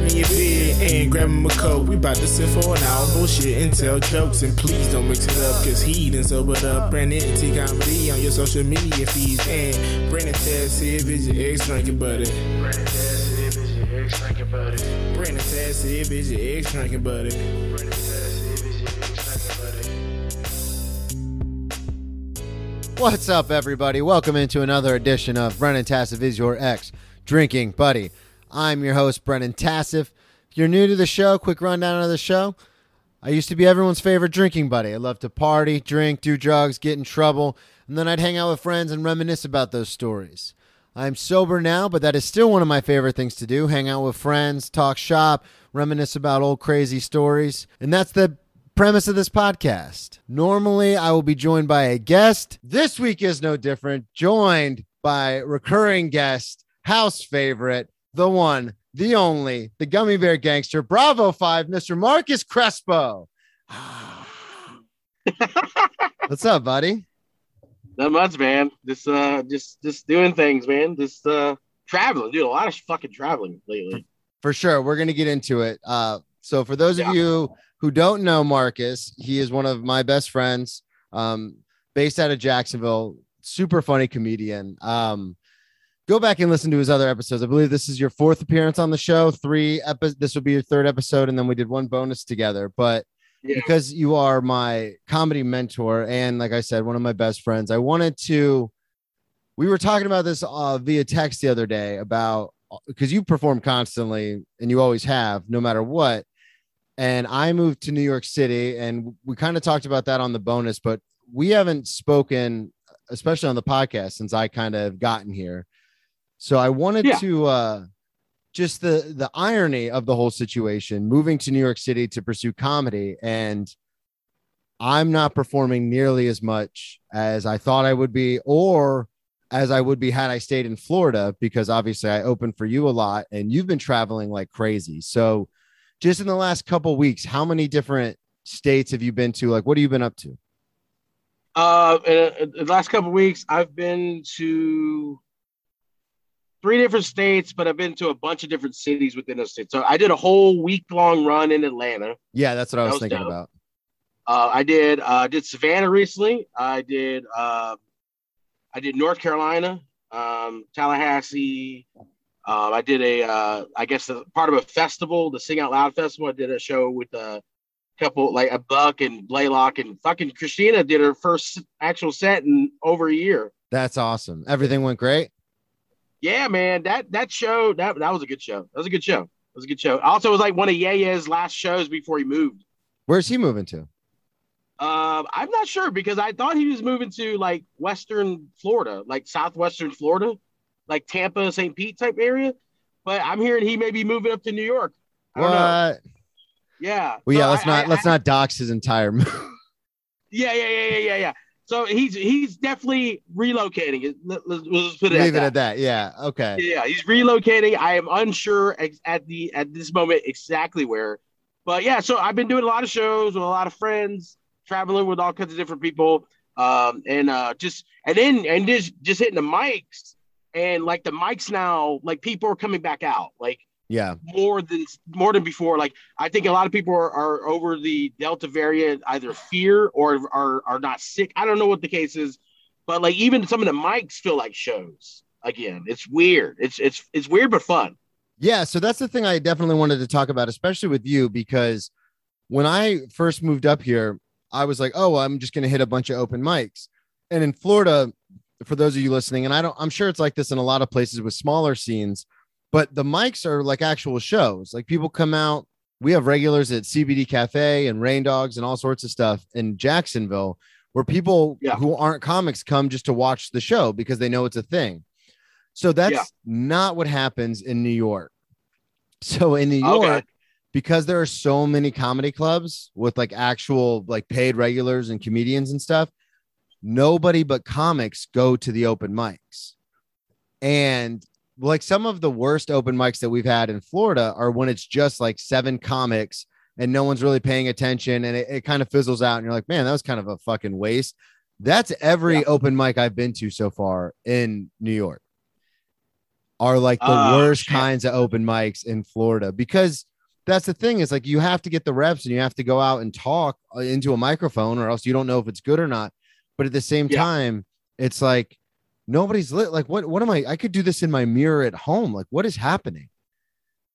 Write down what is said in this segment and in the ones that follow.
and grab him a coke. We about to sit for an hour, bullshit and tell jokes. And please don't mix it up, cause he done sobered up. Brandon T comedy on your social media feeds. And Brandon is your ex drinking buddy. Brandon is your ex drinking buddy. What's up, everybody? Welcome into another edition of Brennan Tassif is your ex drinking buddy. I'm your host, Brennan Tassif. If you're new to the show, quick rundown of the show. I used to be everyone's favorite drinking buddy. I loved to party, drink, do drugs, get in trouble, and then I'd hang out with friends and reminisce about those stories. I'm sober now, but that is still one of my favorite things to do hang out with friends, talk shop, reminisce about old crazy stories. And that's the premise of this podcast. Normally, I will be joined by a guest. This week is no different, joined by recurring guest, house favorite, the one, the only, the gummy bear gangster, Bravo 5, Mr. Marcus Crespo. What's up, buddy? Not much, man. Just uh just just doing things, man. Just uh traveling, dude. A lot of fucking traveling lately. For sure. We're going to get into it. Uh, so, for those Yeah. of you who don't know Marcus, he is one of my best friends, um, based out of Jacksonville. Super funny comedian. Um, go back and listen to his other episodes. I believe this is your fourth appearance on the show. Three episodes. This will be your third episode, and then we did one bonus together. But Yeah. because you are my comedy mentor and, like I said, one of my best friends, I wanted to. We were talking about this uh, via text the other day about because you perform constantly and you always have, no matter what. And I moved to New York City, and we kind of talked about that on the bonus, but we haven't spoken, especially on the podcast, since I kind of gotten here. So I wanted Yeah. to uh, just the the irony of the whole situation, moving to New York City to pursue comedy, and I'm not performing nearly as much as I thought I would be, or as I would be had I stayed in Florida, because obviously I open for you a lot and you've been traveling like crazy. So, just in the last couple weeks, how many different states have you been to? Like, what have you been up to? Uh in, in the last couple of weeks, I've been to three different states, but I've been to a bunch of different cities within those states. So I did a whole week long run in Atlanta. Yeah, that's what I was, was thinking dope. about. Uh, I did uh, I did Savannah recently. I did uh, I did North Carolina, um, Tallahassee. Um, I did a uh, I guess a part of a festival, the Sing Out Loud festival. I did a show with a couple like a Buck and Blaylock and fucking Christina did her first actual set in over a year. That's awesome. Everything went great. Yeah, man, that that show that that was a good show. That was a good show. That was a good show. Also, it was like one of Yaya's last shows before he moved. Where's he moving to? Um, I'm not sure because I thought he was moving to like Western Florida, like Southwestern Florida, like Tampa, St. Pete type area. But I'm hearing he may be moving up to New York. I don't know. What? Yeah. Well, yeah, let's I- not I- let's not dox his entire move. Yeah, yeah, yeah, yeah, yeah, yeah. So he's he's definitely relocating. It- Let, us we'll just put it Leave at it that. at that. Yeah. Okay. Yeah, he's relocating. I am unsure ex- at the at this moment exactly where, but yeah. So I've been doing a lot of shows with a lot of friends, traveling with all kinds of different people, um, and uh, just and then and just just hitting the mics, and like the mics now, like people are coming back out, like Yeah. more than more than before. Like I think a lot of people are, are over the Delta variant, either fear or are are not sick. I don't know what the case is, but like even some of the mics feel like shows again. It's weird. It's it's it's weird but fun. Yeah, so that's the thing I definitely wanted to talk about, especially with you, because when I first moved up here, I was like, oh, I'm just going to hit a bunch of open mics. And in Florida, for those of you listening, and I don't, I'm sure it's like this in a lot of places with smaller scenes, but the mics are like actual shows. Like people come out. We have regulars at CBD Cafe and Rain Dogs and all sorts of stuff in Jacksonville where people Yeah. who aren't comics come just to watch the show because they know it's a thing. So that's Yeah. not what happens in New York. So in New Okay. York, because there are so many comedy clubs with like actual like paid regulars and comedians and stuff, nobody but comics go to the open mics. And like some of the worst open mics that we've had in Florida are when it's just like seven comics and no one's really paying attention and it, it kind of fizzles out and you're like, man, that was kind of a fucking waste. That's every Yeah. open mic I've been to so far in New York. are like the Oh, worst shit. kinds of open mics in Florida because that's the thing is like you have to get the reps and you have to go out and talk uh, into a microphone or else you don't know if it's good or not. But at the same Yeah. time, it's like nobody's lit. Like, what what am I? I could do this in my mirror at home. Like, what is happening?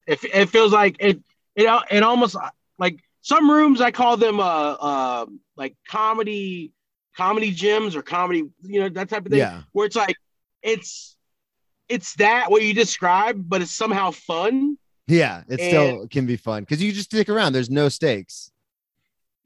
it, it feels like it it it almost like some rooms I call them uh uh like comedy comedy gyms or comedy you know that type of thing Yeah. where it's like it's it's that what you describe, but it's somehow fun Yeah, it And- still can be fun because you just stick around. There's no stakes.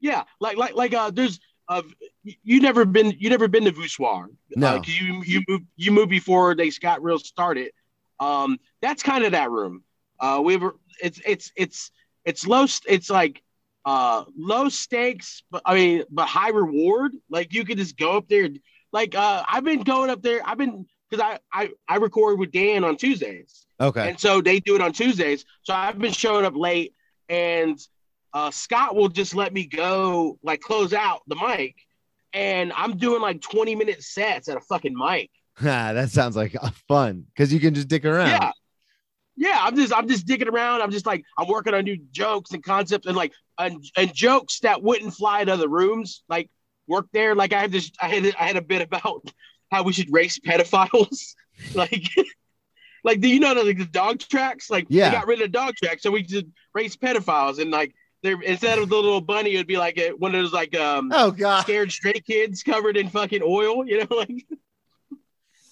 yeah like like like uh there's uh you never been you never been to Voussoir No. because you you moved you moved before they got real started. Um that's kind of that room. Uh we were it's it's it's it's low it's like uh low stakes but i mean but high reward. Like you could just go up there. Like uh i've been going up there. I've been because I, I i record with dan on tuesdays. Okay. and so they do it on tuesdays. So i've been showing up late and uh scott will just let me go like close out the mic and i'm doing like 20 minute sets at a fucking mic that sounds like uh, fun because you can just dick around. yeah. Yeah, I'm just I'm just digging around. I'm just like I'm working on new jokes and concepts and like and, and jokes that wouldn't fly to other rooms like work there. Like I had this I had I had a bit about how we should race pedophiles. like like do you know the, like the dog tracks? Like Yeah. got rid of the dog tracks, so we just race pedophiles and like they're instead of the little bunny, it'd be like a, one of those like um Oh god. scared stray kids covered in fucking oil, you know, like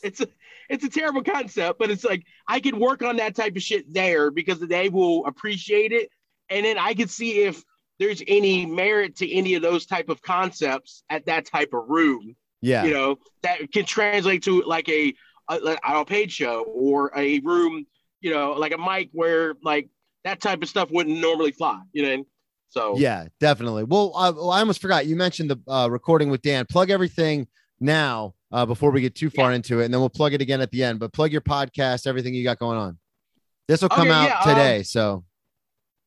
it's a it's a terrible concept, but it's like I can work on that type of shit there because they will appreciate it. And then I can see if there's any merit to any of those type of concepts at that type of room, Yeah. you know, that can translate to like a, a a paid show or a room, you know, like a mic where like that type of stuff wouldn't normally fly, you know. So Yeah, definitely. Well, I, I almost forgot. You mentioned the uh, recording with Dan. Plug everything now uh, before we get too far into it, and then we'll plug it again at the end. But plug your podcast, everything you got going on. This will come Okay, out yeah, um, today. so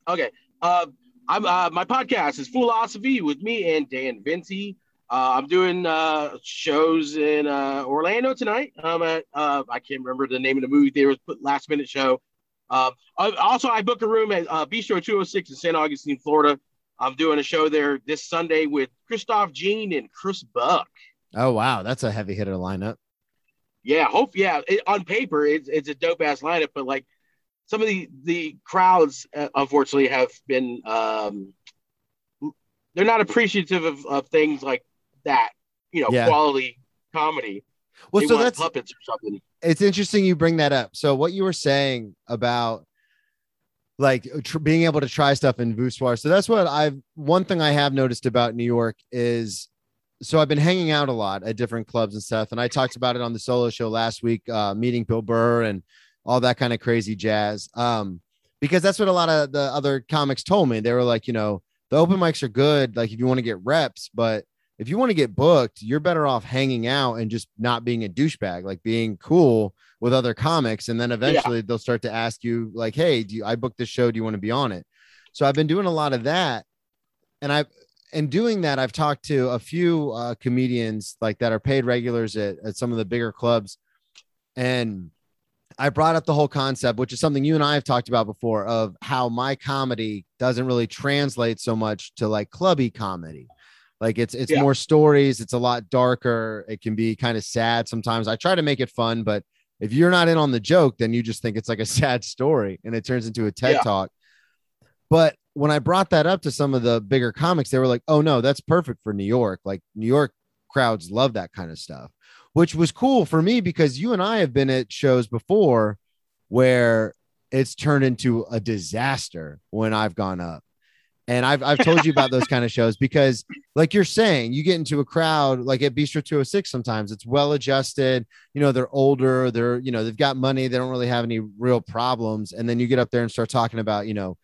Okay. Uh, I'm uh, my podcast is Philosophy with me and Dan Vinci. Uh, I'm doing uh, shows in uh, Orlando tonight. I'm at uh, I can't remember the name of the movie theater. It was put last minute show. Uh, also, I booked a room at uh, Bistro 206 in St. Augustine, Florida. I'm doing a show there this Sunday with Christoph Jean and Chris Buck. oh wow, that's a heavy hitter lineup. Yeah, hope yeah. It, on paper, it's it's a dope ass lineup, but like some of the the crowds, uh, unfortunately, have been um, they're not appreciative of, of things like that. You know, Yeah. quality comedy. Well, they so that's puppets or something. It's interesting you bring that up. So what you were saying about like tr- being able to try stuff in Voussoir. So that's what I've one thing I have noticed about New York is so I've been hanging out a lot at different clubs and stuff. And I talked about it on the solo show last week, uh, meeting Bill Burr and all that kind of crazy jazz. Um, because that's what a lot of the other comics told me. They were like, you know, the open mics are good, like if you want to get reps, but if you want to get booked, you're better off hanging out and just not being a douchebag, like being cool with other comics. And then eventually they'll start to ask you, like, hey, do you, I booked this show? Do you want to be on it? So I've been doing a lot of that. And I've, and doing that, I've talked to a few uh, comedians like that are paid regulars at, at some of the bigger clubs. And I brought up the whole concept, which is something you and I have talked about before, of how my comedy doesn't really translate so much to like clubby comedy. Like it's it's Yeah. more stories, it's a lot darker. It can be kind of sad sometimes. I try to make it fun, but if you're not in on the joke, then you just think it's like a sad story and it turns into a TED Yeah. talk. But when I brought that up to some of the bigger comics, they were like, "Oh no, that's perfect for New York. Like New York crowds love that kind of stuff." Which was cool for me because you and I have been at shows before where it's turned into a disaster when I've gone up. And I've I've told you about those kind of shows because like you're saying, you get into a crowd like at Bistro 206 sometimes it's well adjusted, you know, they're older, they're, you know, they've got money, they don't really have any real problems. And then you get up there and start talking about, you know,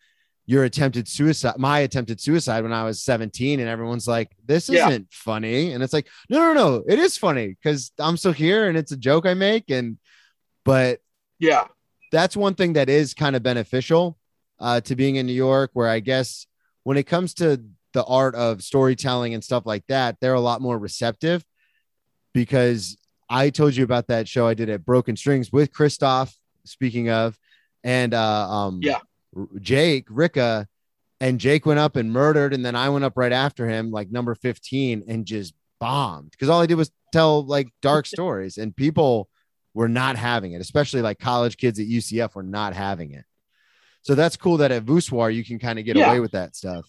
your attempted suicide, my attempted suicide when I was 17, and everyone's like, This isn't funny. And it's like, no, no, no, it is funny because I'm still here and it's a joke I make. And but Yeah. that's one thing that is kind of beneficial uh, to being in New York, where I guess when it comes to the art of storytelling and stuff like that, they're a lot more receptive because I told you about that show I did at Broken Strings with Christoph speaking of, and uh, um, Yeah. Jake Ricka, and Jake went up and murdered, and then I went up right after him, like number fifteen, and just bombed because all I did was tell like dark stories, and people were not having it, especially like college kids at UCF were not having it. So that's cool that at Voussoir you can kind of get Yeah. away with that stuff.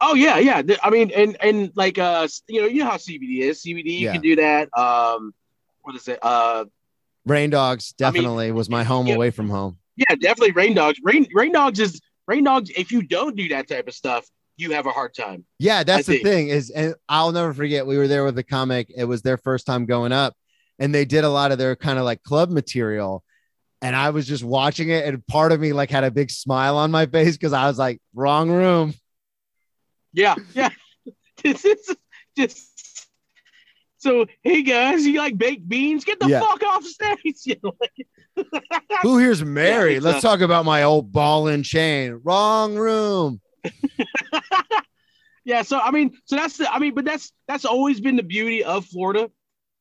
Oh yeah, yeah. I mean, and and like uh, you know, you know how CBD is. CBD, you Yeah. can do that. Um, what is it? Uh, Rain Dogs I mean, definitely was my home yeah. away from home. yeah, definitely rain dogs. Rain rain dogs is rain dogs. If you don't do that type of stuff, you have a hard time. Yeah, that's I the think. thing is, and I'll never forget. We were there with the comic. It was their first time going up, and they did a lot of their kind of like club material. And I was just watching it, and part of me like had a big smile on my face because I was like, wrong room. Yeah, yeah. this is just so. Hey guys, you like baked beans? Get the Yeah. fuck off stage. You know, like, Who here's Mary? it's, Let's uh, talk about my old ball and chain. Wrong room. yeah. So I mean, so that's the. I mean, but that's that's always been the beauty of Florida,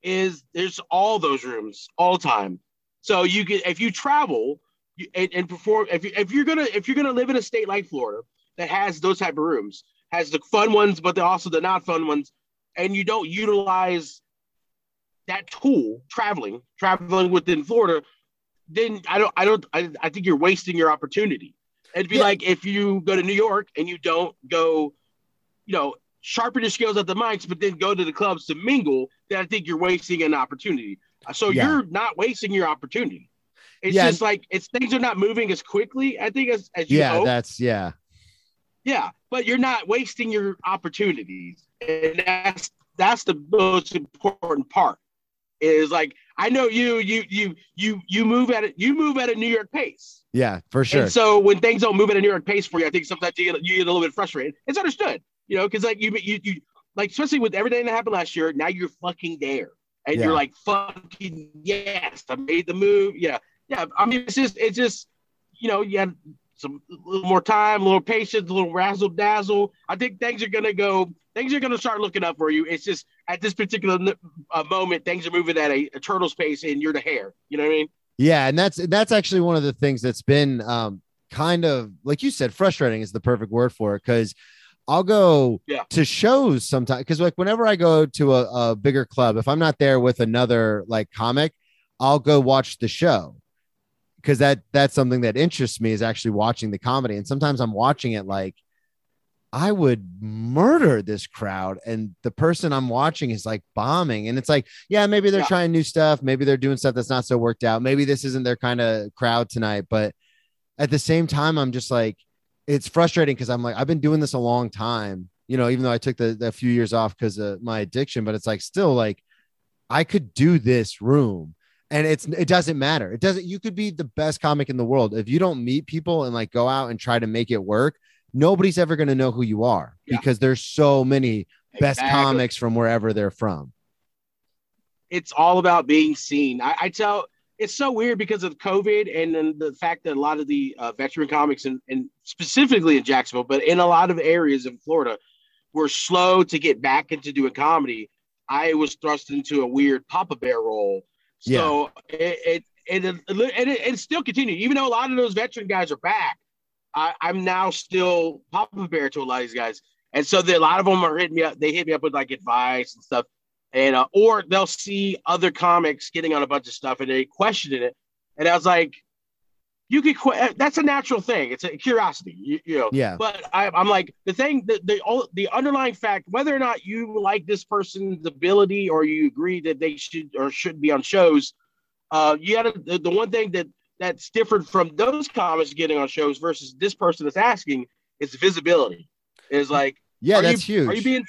is there's all those rooms all the time. So you get if you travel you, and, and perform if you, if you're gonna if you're gonna live in a state like Florida that has those type of rooms, has the fun ones, but they're also the not fun ones, and you don't utilize that tool traveling traveling within Florida, then I don't I don't I, I think you're wasting your opportunity. It'd be Yeah. like if you go to New York and you don't go, you know, sharpen your skills at the mics, but then go to the clubs to mingle, then I think you're wasting an opportunity. So Yeah. you're not wasting your opportunity. It's Yeah. just like it's things are not moving as quickly, I think, as, as you Yeah, hope. that's yeah. Yeah, but you're not wasting your opportunities, and that's that's the most important part. Is like I know you, you, you, you, you move at it. You move at a New York pace, Yeah, for sure. and so when things don't move at a New York pace for you, I think sometimes you get you get a little bit frustrated. It's understood, you know, because like you, you, you, like especially with everything that happened last year, now you're fucking there, and Yeah. you're like fucking yes, I made the move. Yeah, yeah. I mean, it's just, it's just, you know, you had some a little more time, a little patience, a little razzle dazzle. I think things are gonna go. Things are gonna start looking up for you. It's just at this particular uh, moment, things are moving at a, a turtle's pace, and you're the hare. You know what I mean? Yeah, and that's that's actually one of the things that's been um, kind of like you said, frustrating is the perfect word for it because I'll go Yeah. to shows sometimes because like whenever I go to a, a bigger club, if I'm not there with another like comic, I'll go watch the show because that that's something that interests me is actually watching the comedy, and sometimes I'm watching it like. I would murder this crowd, and the person I'm watching is like bombing, and it's like, yeah, maybe they're Yeah. trying new stuff, maybe they're doing stuff that's not so worked out, maybe this isn't their kind of crowd tonight, but at the same time, I'm just like, it's frustrating because I'm like, I've been doing this a long time, you know, even though I took the, the few years off because of my addiction, but it's like still like I could do this room and it's it doesn't matter. It doesn't you could be the best comic in the world. If you don't meet people and like go out and try to make it work, nobody's ever gonna know who you are Yeah. because there's so many best Exactly. comics from wherever they're from. it's all about being seen. I, I tell it's so weird because of COVID and then the fact that a lot of the uh, veteran comics and, and specifically in Jacksonville, but in a lot of areas in Florida, were slow to get back into doing comedy. I was thrust into a weird Papa Bear role. So it it, it, it, and it, it still continued, even though a lot of those veteran guys are back. I, I'm now still Papa Bear to a lot of these guys. And so the, a lot of them are hitting me up. They hit me up with like advice and stuff and uh, or they'll see other comics getting on a bunch of stuff and they questioning it and i was like you could que- that's a natural thing it's a curiosity you, you know Yeah. but I, i'm like the thing the, the the underlying fact whether or not you like this person's ability or you agree that they should or should be on shows uh you gotta the, the one thing that that's different from those comics getting on shows versus this person that's asking is visibility is like Yeah, that's you, huge. Are you being?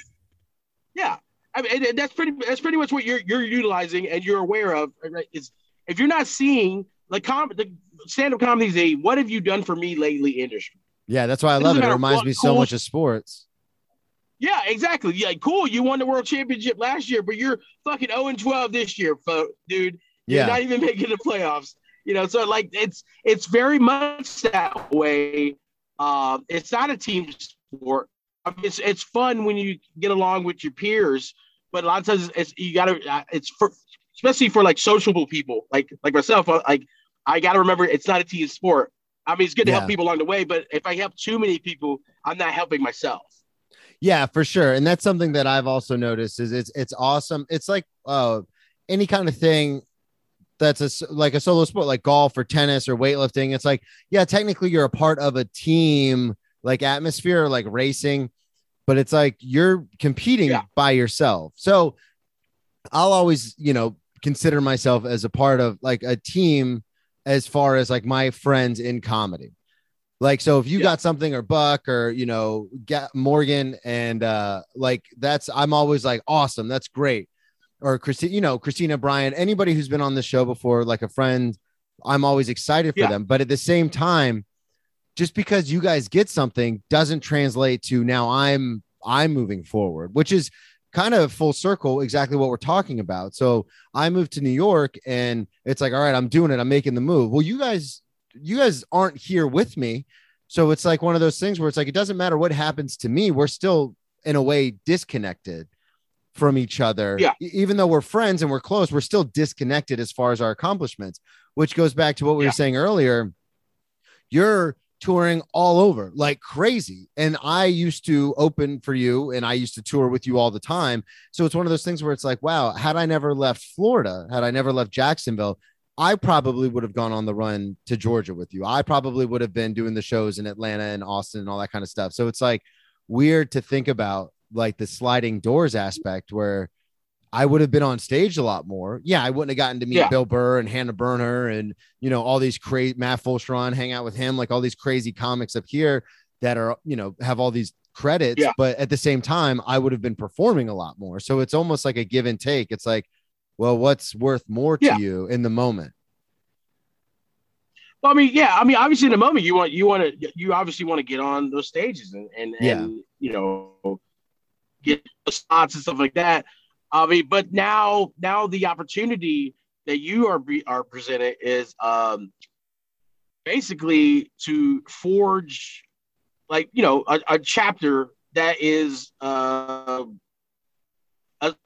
Yeah, I mean, that's pretty. That's pretty much what you're you're utilizing and you're aware of. Right? Is if you're not seeing like com- the stand-up comedy is a what have you done for me lately industry. yeah, that's why I It love it. It reminds me so cool- much of sports. Yeah, exactly. Yeah, cool. You won the world championship last year, but you're fucking 0 and 12 this year, dude. You're Yeah. not even making the playoffs. You know, so like it's it's very much that way. Um, it's not a team sport. I mean, it's it's fun when you get along with your peers, but a lot of times it's you gotta uh, it's for especially for like sociable people like like myself. uh, Like I got to remember, it's not a team sport. I mean, it's good to Yeah. help people along the way, but if I help too many people, I'm not helping myself. Yeah, for sure. And that's something that I've also noticed is it's it's awesome. It's like uh any kind of thing that's a like a solo sport like golf or tennis or weightlifting. It's like, yeah, technically you're a part of a team like atmosphere, like racing, but it's like you're competing Yeah. by yourself. So I'll always, you know, consider myself as a part of like a team as far as like my friends in comedy. Like, so if you Yeah. got something or Buck or, you know, get Morgan and uh like that's I'm always like, awesome, that's great. Or Christina, you know, Christina Bryan, anybody who's been on the show before, like a friend, I'm always excited for Yeah. them. But at the same time, just because you guys get something doesn't translate to now I'm I'm moving forward, which is kind of full circle exactly what we're talking about. So I moved to New York and it's like, all right, I'm doing it. I'm making the move. Well, you guys, you guys aren't here with me. So it's like one of those things where it's like, it doesn't matter what happens to me. We're still in a way disconnected from each other. Yeah. Even though we're friends and we're close, we're still disconnected as far as our accomplishments, which goes back to what we Yeah. were saying earlier. You're touring all over like crazy. And I used to open for you and I used to tour with you all the time. So it's one of those things where it's like, wow, had I never left Florida, had I never left Jacksonville, I probably would have gone on the run to Georgia with you. I probably would have been doing the shows in Atlanta and Austin and all that kind of stuff. So it's like weird to think about like the sliding doors aspect where I would have been on stage a lot more. Yeah, I wouldn't have gotten to meet Yeah. Bill Burr and Hannah Berner and you know all these crazy Matt Fulchiron, hang out with him, like all these crazy comics up here that are you know have all these credits. Yeah. But at the same time, I would have been performing a lot more. So it's almost like a give and take. It's like, well, what's worth more to Yeah. you in the moment? Well, I mean, yeah, I mean, obviously, in the moment, you want you want to you obviously want to get on those stages and and, and you know get the spots and stuff like that. I mean, but now now the opportunity that you are are presented is um basically to forge like you know a, a chapter that is uh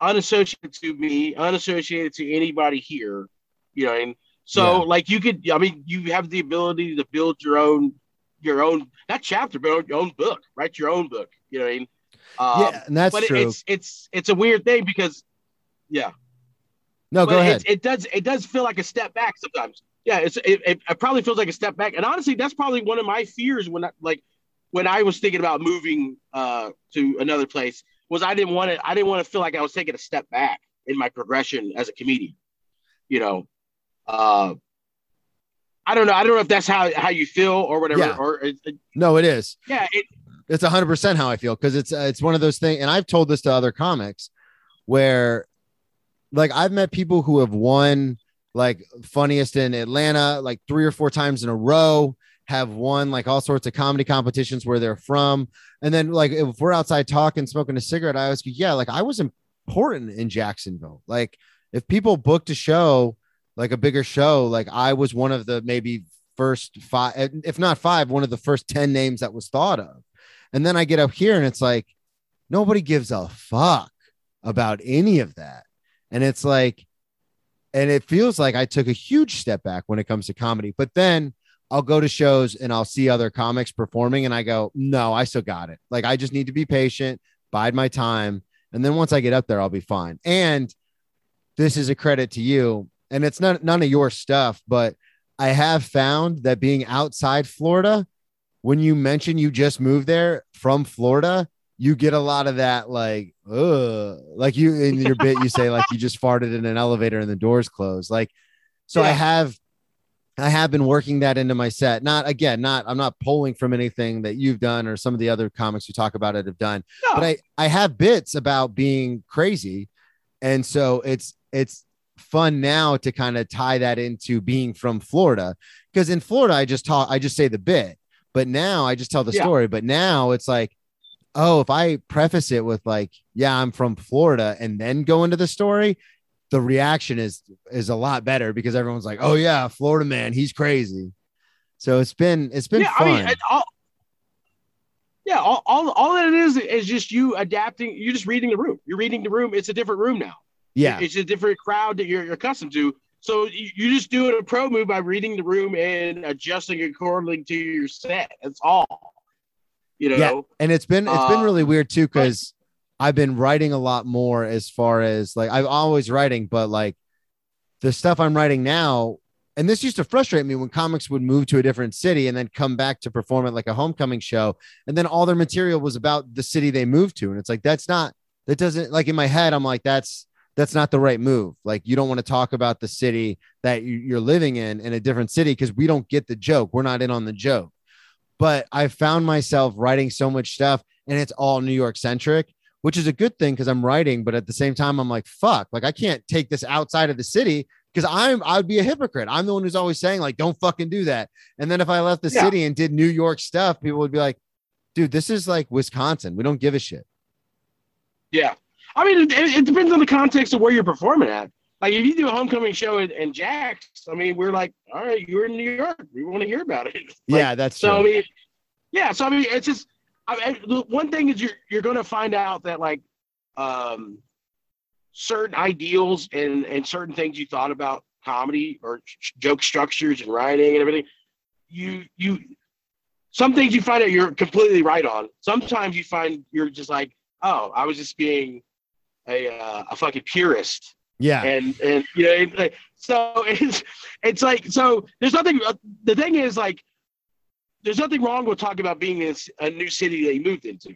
unassociated to me, unassociated to anybody here. You know, and so Yeah. like you could, I mean, you have the ability to build your own, your own not chapter, but your own book, write your own book. You know what I mean? Um, yeah, and that's but true. it's it's it's a weird thing because, yeah, no, but go ahead. it does it does feel like a step back sometimes. Yeah, it's it, it, it probably feels like a step back, and honestly, that's probably one of my fears when I like when I was thinking about moving uh to another place was I didn't want to I didn't want to feel like I was taking a step back in my progression as a comedian. You know, uh, I don't know. I don't know if that's how how you feel or whatever. Yeah. Or no, it is. yeah, it, it's hundred percent how I feel because it's uh, it's one of those things, and I've told this to other comics where, like, I've met people who have won like funniest in Atlanta like three or four times in a row, have won like all sorts of comedy competitions where they're from, and then like if we're outside talking, smoking a cigarette, I you, yeah, like I was important in Jacksonville, like if people booked a show like a bigger show, like I was one of the maybe first five, if not five, one of the first 10 names that was thought of. And then I get up here and it's like, nobody gives a fuck about any of that. And it's like, and it feels like I took a huge step back when it comes to comedy. But then I'll go to shows and I'll see other comics performing and I go, no, I still got it. Like I just need to be patient, bide my time. And then once I get up there, I'll be fine. And this is a credit to you. And it's not none of your stuff, but I have found that being outside Florida, when you mention you just moved there from Florida, you get a lot of that like, uh, like you in your bit, you say like you just farted in an elevator and the doors closed. Like, so I have, I have been working that into my set. Not again, not I'm not pulling from anything that you've done or some of the other comics who talk about it have done, no, but I I have bits about being crazy, and so it's it's fun now to kind of tie that into being from Florida. Because in Florida I just talk I just say the bit, but now I just tell the Yeah. story. But now it's like, oh, if I preface it with like, yeah, I'm from Florida, and then go into the story, the reaction is is a lot better because everyone's like, oh yeah, Florida man, he's crazy. So it's been it's been yeah, fun. I mean, all, yeah, all, all all that it is is just you adapting. You're just reading the room. You're reading the room. It's a different room now. Yeah. It's a different crowd that you're, you're accustomed to. So you, just do it a pro move by reading the room and adjusting accordingly to your set. That's all. You know. Yeah. And it's been it's been Uh, really weird too because I've been writing a lot more as far as like I'm always writing, but like the stuff I'm writing now, and this used to frustrate me when comics would move to a different city and then come back to perform at like a homecoming show, and then all their material was about the city they moved to, and it's like that's not that doesn't like in my head I'm like that's that's not the right move. Like you don't want to talk about the city that you- you're living in in a different city because we don't get the joke. We're not in on the joke. But I found myself writing so much stuff and it's all New York centric, which is a good thing because I'm writing. But at the same time, I'm like, fuck, like I can't take this outside of the city because I'm I'd be a hypocrite. I'm the one who's always saying like, don't fucking do that. And then if I left the Yeah. city and did New York stuff, people would be like, dude, this is like Wisconsin. We don't give a shit. Yeah. I mean, it, it depends on the context of where you're performing at. Like, if you do a homecoming show in, in Jax, I mean, we're like, all right, you're in New York. We want to hear about it. Like, yeah, that's So, I true. mean, yeah. So, I mean, it's just, I, I, the one thing is you're, you're going to find out that, like, um, certain ideals and, and certain things you thought about comedy or sh- joke structures and writing and everything, you, you, some things you find out you're completely right on. Sometimes you find you're just like, oh, I was just being a uh, a fucking purist, yeah. and and you know, so it's it's like so. There's nothing. uh, The thing is like, there's nothing wrong with talking about being in a new city that you moved into.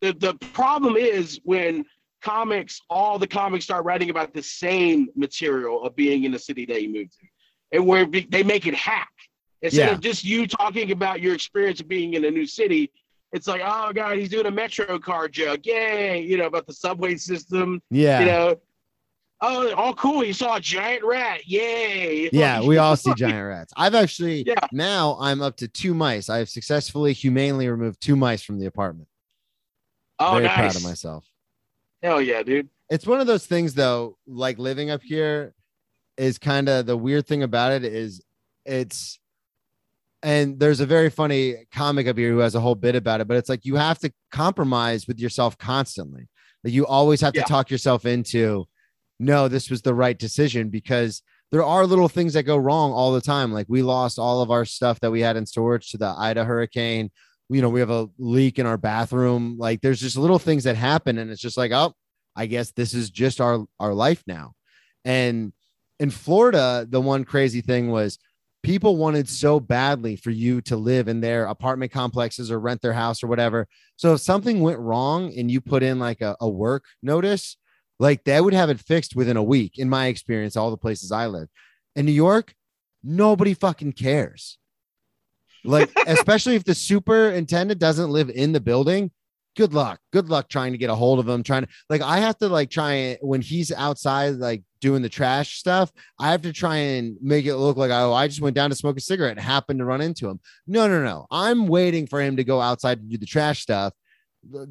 The the problem is when comics, all the comics start writing about the same material of being in the city that you moved to, and where they make it hack instead Yeah. of just you talking about your experience of being in a new city. It's like, oh god, he's doing a Metro card joke, yay! You know about the subway system, yeah. you know. Oh, all cool. You saw a giant rat. Yay. Yeah, we all see giant rats. I've actually Yeah. now I'm up to two mice. I have successfully humanely removed two mice from the apartment. Oh, Very nice. proud of myself. Hell yeah, dude. It's one of those things though, like living up here is kind of the weird thing about it is it's and there's a very funny comic up here who has a whole bit about it, but it's like you have to compromise with yourself constantly. Like you always have Yeah. to talk yourself into no, this was the right decision because there are little things that go wrong all the time. Like we lost all of our stuff that we had in storage to the Ida hurricane. You know, we have a leak in our bathroom. Like there's just little things that happen, and it's just like, oh, I guess this is just our our life now. And in Florida, the one crazy thing was people wanted so badly for you to live in their apartment complexes or rent their house or whatever. So if something went wrong and you put in like a, a work notice, like they would have it fixed within a week, in my experience, all the places I live. In New York, nobody fucking cares. Like, especially if the superintendent doesn't live in the building, good luck. Good luck trying to get a hold of him. Trying to like I have to like try when he's outside, like doing the trash stuff, I have to try and make it look like oh, I just went down to smoke a cigarette and happened to run into him. No, no, no. I'm waiting for him to go outside to do the trash stuff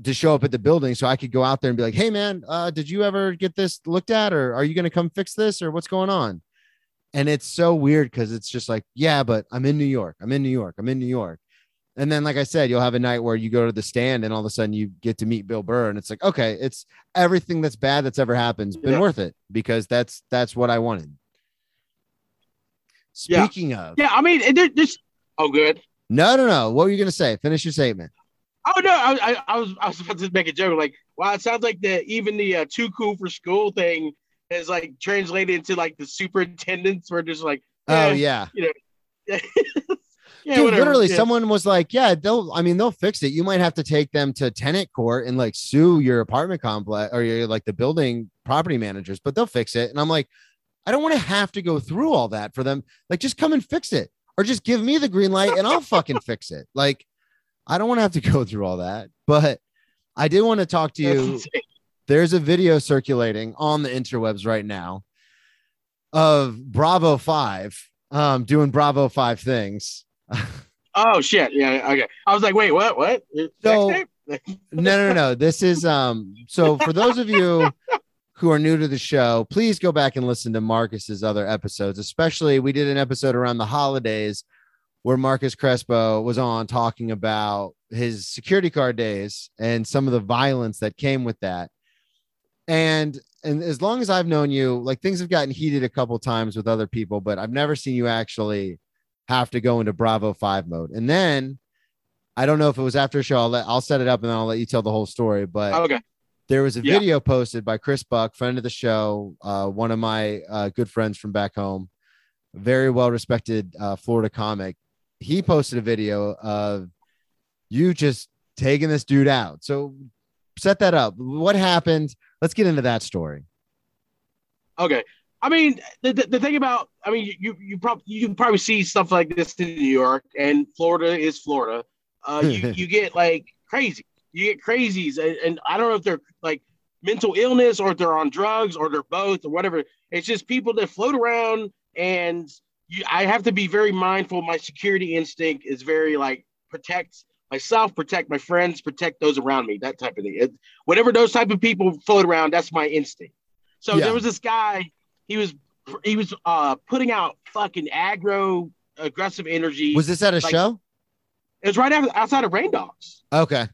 to show up at the building so I could go out there and be like, hey man, uh, did you ever get this looked at or are you gonna come fix this or what's going on? And it's so weird because it's just like, yeah, but I'm in New York. I'm in New York. I'm in New York. And then, like I said, you'll have a night where you go to the stand and all of a sudden you get to meet Bill Burr. And it's like, okay, it's everything that's bad that's ever happened's been Yeah. worth it because that's that's what I wanted. Yeah. Speaking of, Yeah, I mean, there- there's. Oh, good. no, no, no. What were you gonna say? Finish your statement. Oh no, I, I, I was I was about to make a joke. Like, wow, it sounds like the even the uh, too cool for school thing is like translated into like the superintendents where just like, Oh eh, yeah. yeah, Dude, whatever, literally, yeah. someone was like, "Yeah, they'll. I mean, they'll fix it. You might have to take them to tenant court and like sue your apartment complex or your like the building property managers, but they'll fix it." And I'm like, I don't want to have to go through all that for them. Like, just come and fix it, or just give me the green light and I'll fucking fix it. Like, I don't want to have to go through all that. But I did want to talk to you there's a video circulating on the interwebs right now of Bravo 5 um doing Bravo 5 things. Oh shit! Yeah, okay. I was like, wait, what? What? So- no, no, no. This is um so for those of you who are new to the show, please go back and listen to Marcus's other episodes, especially we did an episode around the holidays where Marcus Crespo was on talking about his security card days and some of the violence that came with that. And and as long as I've known you, like things have gotten heated a couple times with other people, but I've never seen you actually have to go into Bravo 5 mode. And then I don't know if it was after a show. I'll let I'll set it up and then I'll let you tell the whole story. But Okay. there was a Yeah. video posted by Chris Buck, friend of the show, uh, one of my uh, good friends from back home, very well respected uh, Florida comic. He posted a video of you just taking this dude out. So set that up. What happened? Let's get into that story. Okay. I mean, the, the, the thing about, I mean, you you probably you can probably see stuff like this in New York, and Florida is Florida. Uh, you you get like crazy. You get crazies, and, and I don't know if they're like mental illness or if they're on drugs or they're both or whatever. It's just people that float around, and you, I have to be very mindful. My security instinct is very like protect myself, protect my friends, protect those around me, that type of thing. It, whenever those type of people float around, that's my instinct. So Yeah. there was this guy. He was he was uh putting out fucking aggro aggressive energy. Was this at a Like- show? it was right after, outside of Rain Dogs. Okay.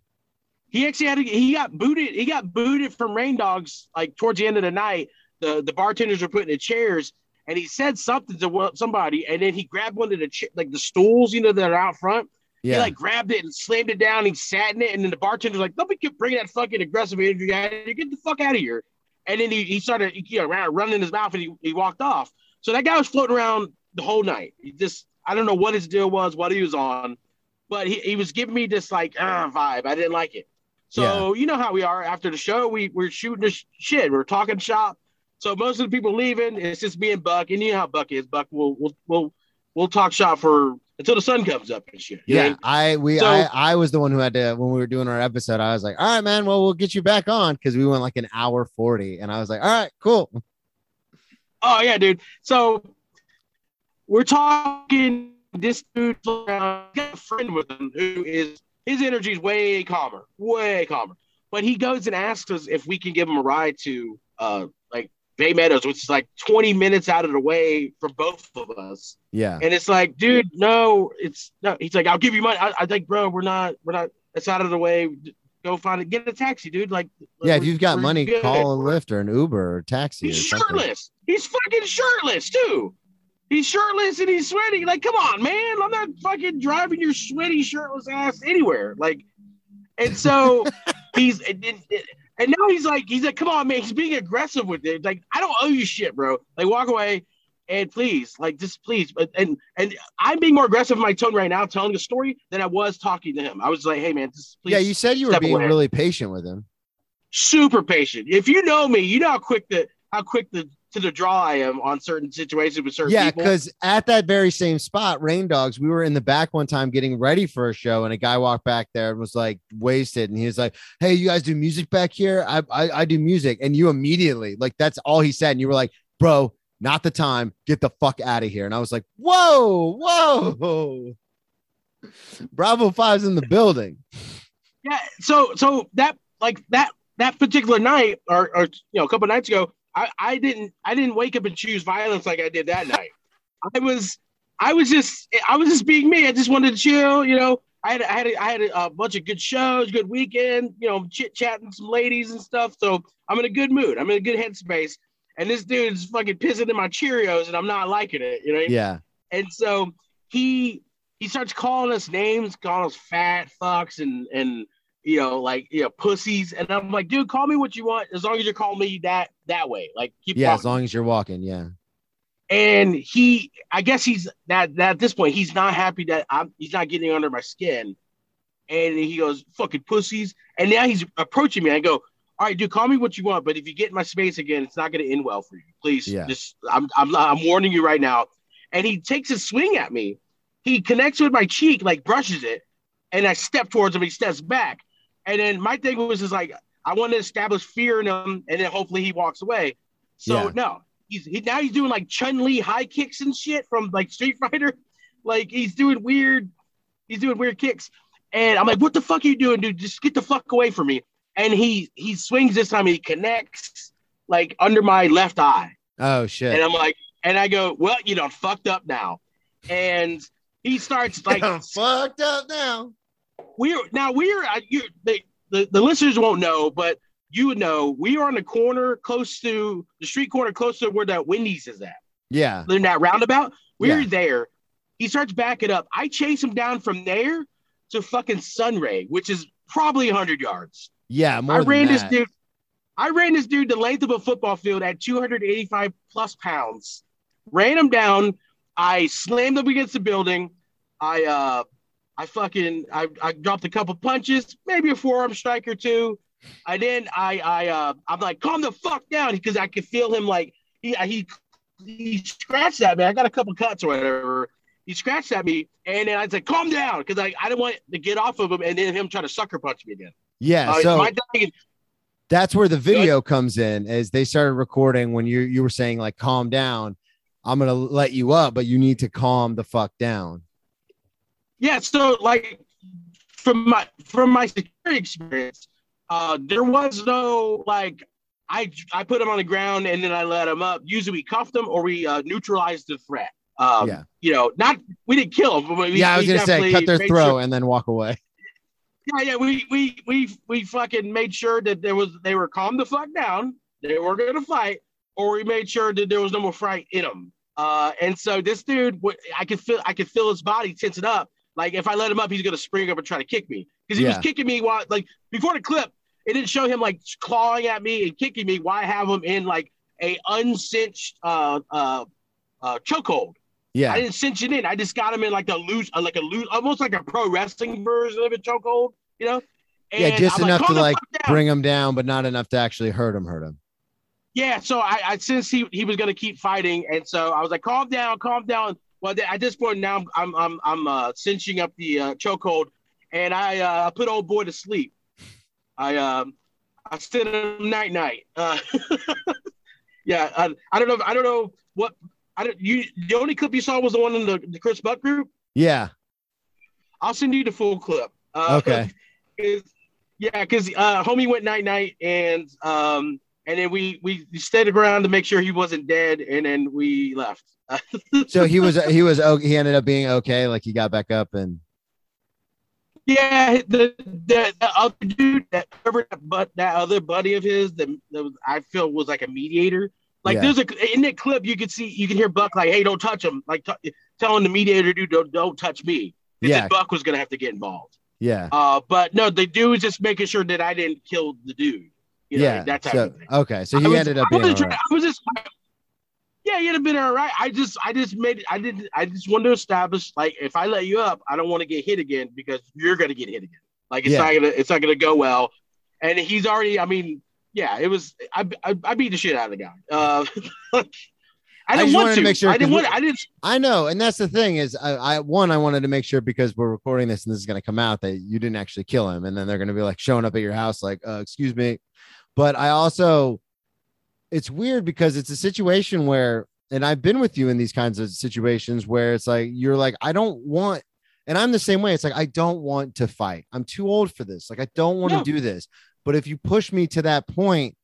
He actually had to, he got booted. He got booted from Rain Dogs like towards the end of the night. The the bartenders were putting the chairs, and he said something to somebody, and then he grabbed one of the like the stools, you know, that are out front. Yeah. He like grabbed it and slammed it down. He sat in it, and then the bartender's like, "Don't be keep bringing that fucking aggressive energy out here. Get the fuck out of here." And then he, he started you know, running his mouth, and he, he walked off. So that guy was floating around the whole night. He just I don't know what his deal was, what he was on, but he, he was giving me this like uh, vibe. I didn't like it. So you know how we are after the show. We we're shooting the shit. We're talking shop. So most of the people leaving, it's just me and Buck. And you know how Buck is. Buck will will will we'll talk shop for until the sun comes up and shit. you know? yeah. I we So- I I was the one who had to when we were doing our episode. I was like, all right, man. Well, we'll get you back on because we went like an hour forty, and I was like, all right, cool. Oh yeah, dude. So we're talking. This dude got a friend with him who is his energy is way calmer, way calmer. But he goes and asks us if we can give him a ride to uh like Bay Meadows, which is like 20 minutes out of the way for both of us. Yeah. And it's like, dude, no, it's no. He's like, I'll give you money. I, I think, bro, we're not, we're not. It's out of the way. Go find it. Get a taxi, dude. Like, Yeah. If you've got money, good. call a Lyft or an Uber or taxi or He's something. shirtless. He's fucking shirtless too. He's shirtless and he's sweaty. Like, come on, man. I'm not fucking driving your sweaty, shirtless ass anywhere. Like, and so he's and, and, and now he's like, he's like, come on, man. He's being aggressive with it. Like, I don't owe you shit, bro. Like, walk away and please, like, just please. But and and I'm being more aggressive in my tone right now, telling a story than I was talking to him. I was like, hey, man, just please. Yeah, you said you were being away. really patient with him. super patient. If you know me, you know how quick the how quick the to the draw I am on certain situations with certain Yeah, people. because at that very same spot, Rain Dogs, we were in the back one time getting ready for a show, and a guy walked back there and was like wasted, and he was like, "Hey, you guys do music back here? I I, I do music," and you immediately like that's all he said, and you were like, "Bro, not the time. Get the fuck out of here." And I was like, "Whoa, whoa." Bravo Five's in the building. Yeah. So so that like that that particular night or or you know a couple nights ago, I I didn't I didn't wake up and choose violence like I did that night. I was I was just I was just being me. I just wanted to chill. You know, I had I had a, I had a, a bunch of good shows, good weekend. You know, chit chatting some ladies and stuff. So I'm in a good mood. I'm in a good headspace. And this dude's fucking pissing in my Cheerios, and I'm not liking it. You know. Yeah, And so he he starts calling us names, calling us fat fucks and and you know like you know pussies. And I'm like, dude, call me what you want as long as you're calling me that that way. Like keep yeah. talking. As long as you're walking, yeah, and he, I guess he's that, that at this point he's not happy that I'm he's not getting under my skin. And he goes, fucking pussies. And now he's approaching me. I go, all right, dude, call me what you want, but if you get in my space again, it's not going to end well for you. Please, Yeah. just I'm, I'm I'm warning you right now. And he takes a swing at me. He connects with my cheek, like brushes it, and I step towards him. He steps back, and then my thing was is like I want to establish fear in him, and then hopefully he walks away. So Yeah. no, he's he now he's doing like Chun Li high kicks and shit from like Street Fighter, like he's doing weird, he's doing weird kicks, and I'm like, what the fuck are you doing, dude? Just get the fuck away from me. And he he swings this time, he connects like under my left eye. Oh shit. And I'm like, and I go, well, you know, fucked up now. And he starts like, fucked up now. we're now we're you, they, the the listeners won't know, but you would know we are on the corner close to the street corner close to where that Wendy's is at. Yeah. In that roundabout, we are Yeah. there. He starts backing up. I chase him down from there to fucking Sunray, which is probably 100 yards. Yeah. More I ran this dude. I ran this dude the length of a football field at 285 plus pounds. Ran him down. I slammed him against the building. I uh, I fucking I, I dropped a couple punches, maybe a forearm strike or two. I then I I uh, I'm like calm the fuck down because I could feel him like he he he scratched at me. I got a couple cuts or whatever. He scratched at me, and then I said, "Calm down," because I, I didn't want to get off of him, and then him try to sucker punch me again. Yeah. Uh, so my thing is- that's where the video comes in as they started recording when you you were saying like calm down i'm gonna let you up but you need to calm the fuck down Yeah, so like from my from my security experience, uh, there was no like I I put them on the ground and then I let them up. Usually we cuffed them or we uh, neutralized the threat. Um, Yeah. you know, not we didn't kill them. but we, yeah i was gonna say cut their throat sure- and then walk away yeah, yeah, we we we we fucking made sure that there was they were calm the fuck down. They were gonna fight, or we made sure that there was no more fight in them. Uh, and so this dude, I could feel I could feel his body tensing up. Like if I let him up, he's gonna spring up and try to kick me because he was kicking me while like before the clip. It didn't show him like clawing at me and kicking me. Why have him in like a uncinched uh uh uh chokehold? yeah I didn't cinch it in. I just got him in like a loose, uh, like a loose, almost like a pro wrestling version of a chokehold, you know? yeah just I'm enough "Calm to like bring him down but not enough to actually hurt him hurt him Yeah, so I, I since he he was gonna keep fighting, and so I was like, calm down, calm down. Well, at this point now, I'm I'm I'm uh, cinching up the uh, chokehold, and I uh, put old boy to sleep. I um I said him night night. Uh, yeah, I, I don't know. I don't know what I don't. You the only clip you saw was the one in the, the Chris Buck group. yeah I'll send you the full clip. Uh, Okay. 'cause- yeah, because uh, homie went night night, and um, and then we we stayed around to make sure he wasn't dead, and then we left. So he was he was he ended up being okay like he got back up and yeah, the, the the other dude that that, but that other buddy of his that, that was, I feel was like a mediator. Like Yeah. there's a in that clip you can see you can hear Buck like, "Hey, don't touch him!" Like t- telling the mediator dude, "Don't don't touch me." And Yeah. Buck was gonna have to get involved. yeah Uh, but no, the dude was just making sure that I didn't kill the dude. You know, yeah that type so of thing. okay so he was- ended up I being trying- right. I was just, yeah, you'd have been all right. I just, I just made, I didn't, I just wanted to establish, like, if I let you up, I don't want to get hit again because you're gonna get hit again. Like, it's Yeah. not gonna, it's not gonna go well. And he's already, I mean, yeah, it was, I, I, I beat the shit out of the guy. Uh, I didn't wanted want to to. make sure, I didn't want. I didn't. I know, and that's the thing is, I, I one I wanted to make sure because we're recording this and this is going to come out that you didn't actually kill him, and then they're going to be like showing up at your house like, uh, excuse me, but I also, it's weird because it's a situation where, and I've been with you in these kinds of situations where it's like you're like, I don't want, and I'm the same way. It's like I don't want to fight. I'm too old for this. Like I don't want No. to do this. But if you push me to that point,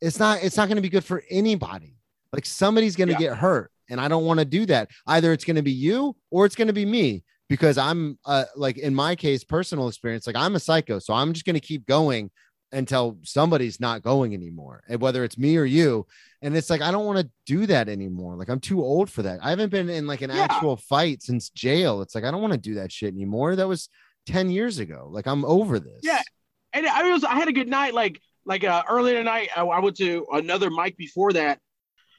it's not. It's not going to be good for anybody. Like somebody's going to Yeah. get hurt, and I don't want to do that. Either it's going to be you or it's going to be me because I'm uh, like in my case, personal experience, like I'm a psycho, so I'm just going to keep going until somebody's not going anymore, and whether it's me or you. And it's like I don't want to do that anymore. Like I'm too old for that. I haven't been in like an Yeah. actual fight since jail. It's like I don't want to do that shit anymore. That was ten years ago. Like I'm over this. Yeah. And I was, I had a good night. Like, like uh, earlier tonight, I, I went to another mic before that.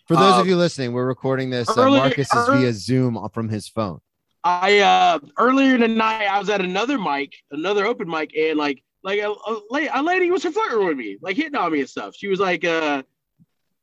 For those Uh, of you listening, we're recording this. Uh, Marcus is via Zoom from his phone. I uh earlier tonight I was at another mic, another open mic, and like like a, a, a lady was flirting with me, like hitting on me and stuff. She was like, uh,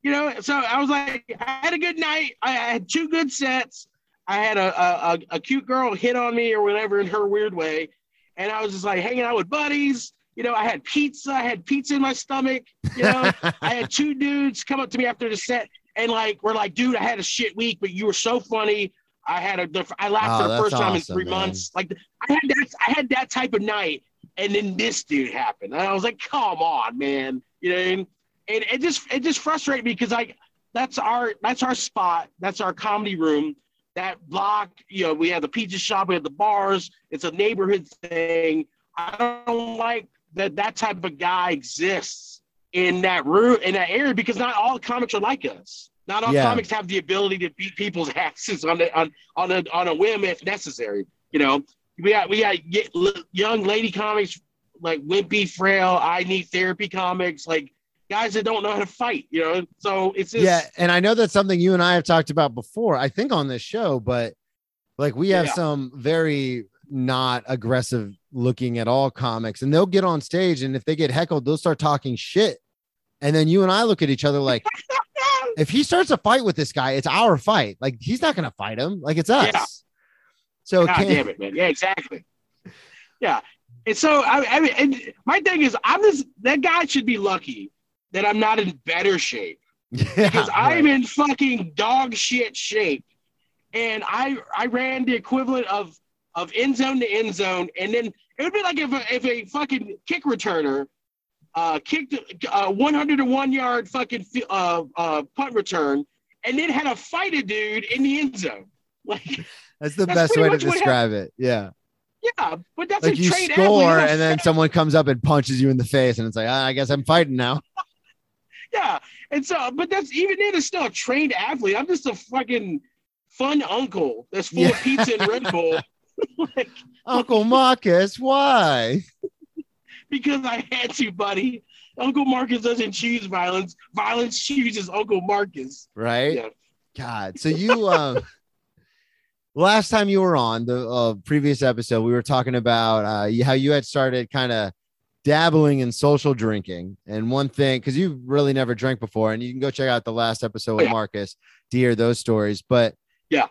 you know, so I was like, I had a good night. I had two good sets. I had a a, a, cute girl hit on me or whatever in her weird way, and I was just like hanging out with buddies. You know, I had pizza. I had pizza in my stomach. You know, I had two dudes come up to me after the set and like we're like, dude, I had a shit week, but you were so funny. I had a, I laughed Oh, for the first time in three man. months. Like I had that I had that type of night, and then this dude happened, and I was like, come on, man, you know. And it just it just frustrated me because like that's our that's our spot, that's our comedy room. That block, you know, we have the pizza shop, we have the bars. It's a neighborhood thing. I don't like that that type of guy exists in that room in that area because not all comics are like us. Not all Yeah. comics have the ability to beat people's asses on the, on on a on a whim if necessary. You know, we got we got young lady comics like wimpy, frail, I need therapy comics, like guys that don't know how to fight. You know, so it's just, yeah, and I know that's something you and I have talked about before. I think on this show, but like we have Yeah. some very not aggressive looking at all comics, and they'll get on stage, and if they get heckled, they'll start talking shit, and then you and I look at each other like, if he starts a fight with this guy, it's our fight. Like he's not gonna fight him. Like it's us. Yeah. So God can- damn it, man. Yeah, exactly. Yeah. And so I, I mean, and my thing is, I'm just that guy should be lucky that I'm not in better shape yeah, because I'm in fucking dog shit shape, and I I ran the equivalent of of end zone to end zone, and then it would be like if a, if a fucking kick returner uh kicked a 101 yard fucking uh, uh punt return, and then had a fight a dude in the end zone, like. That's the that's best way to describe it. Yeah. Yeah, but that's like a you trained score athlete. and then someone comes up and punches you in the face and it's like ah, i guess i'm fighting now yeah, and so, but that's even then, it's still a trained athlete. I'm just a fucking fun uncle that's full Yeah. of pizza and Red Bull, like uncle marcus why because I had to, buddy. Uncle Marcus doesn't choose violence. Violence chooses Uncle Marcus. right Yeah. god so you um last time you were on the uh, previous episode we were talking about uh how you had started kind of dabbling in social drinking and one thing because you really never drank before and you can go check out the last episode with Yeah. marcus to hear those stories but Yeah.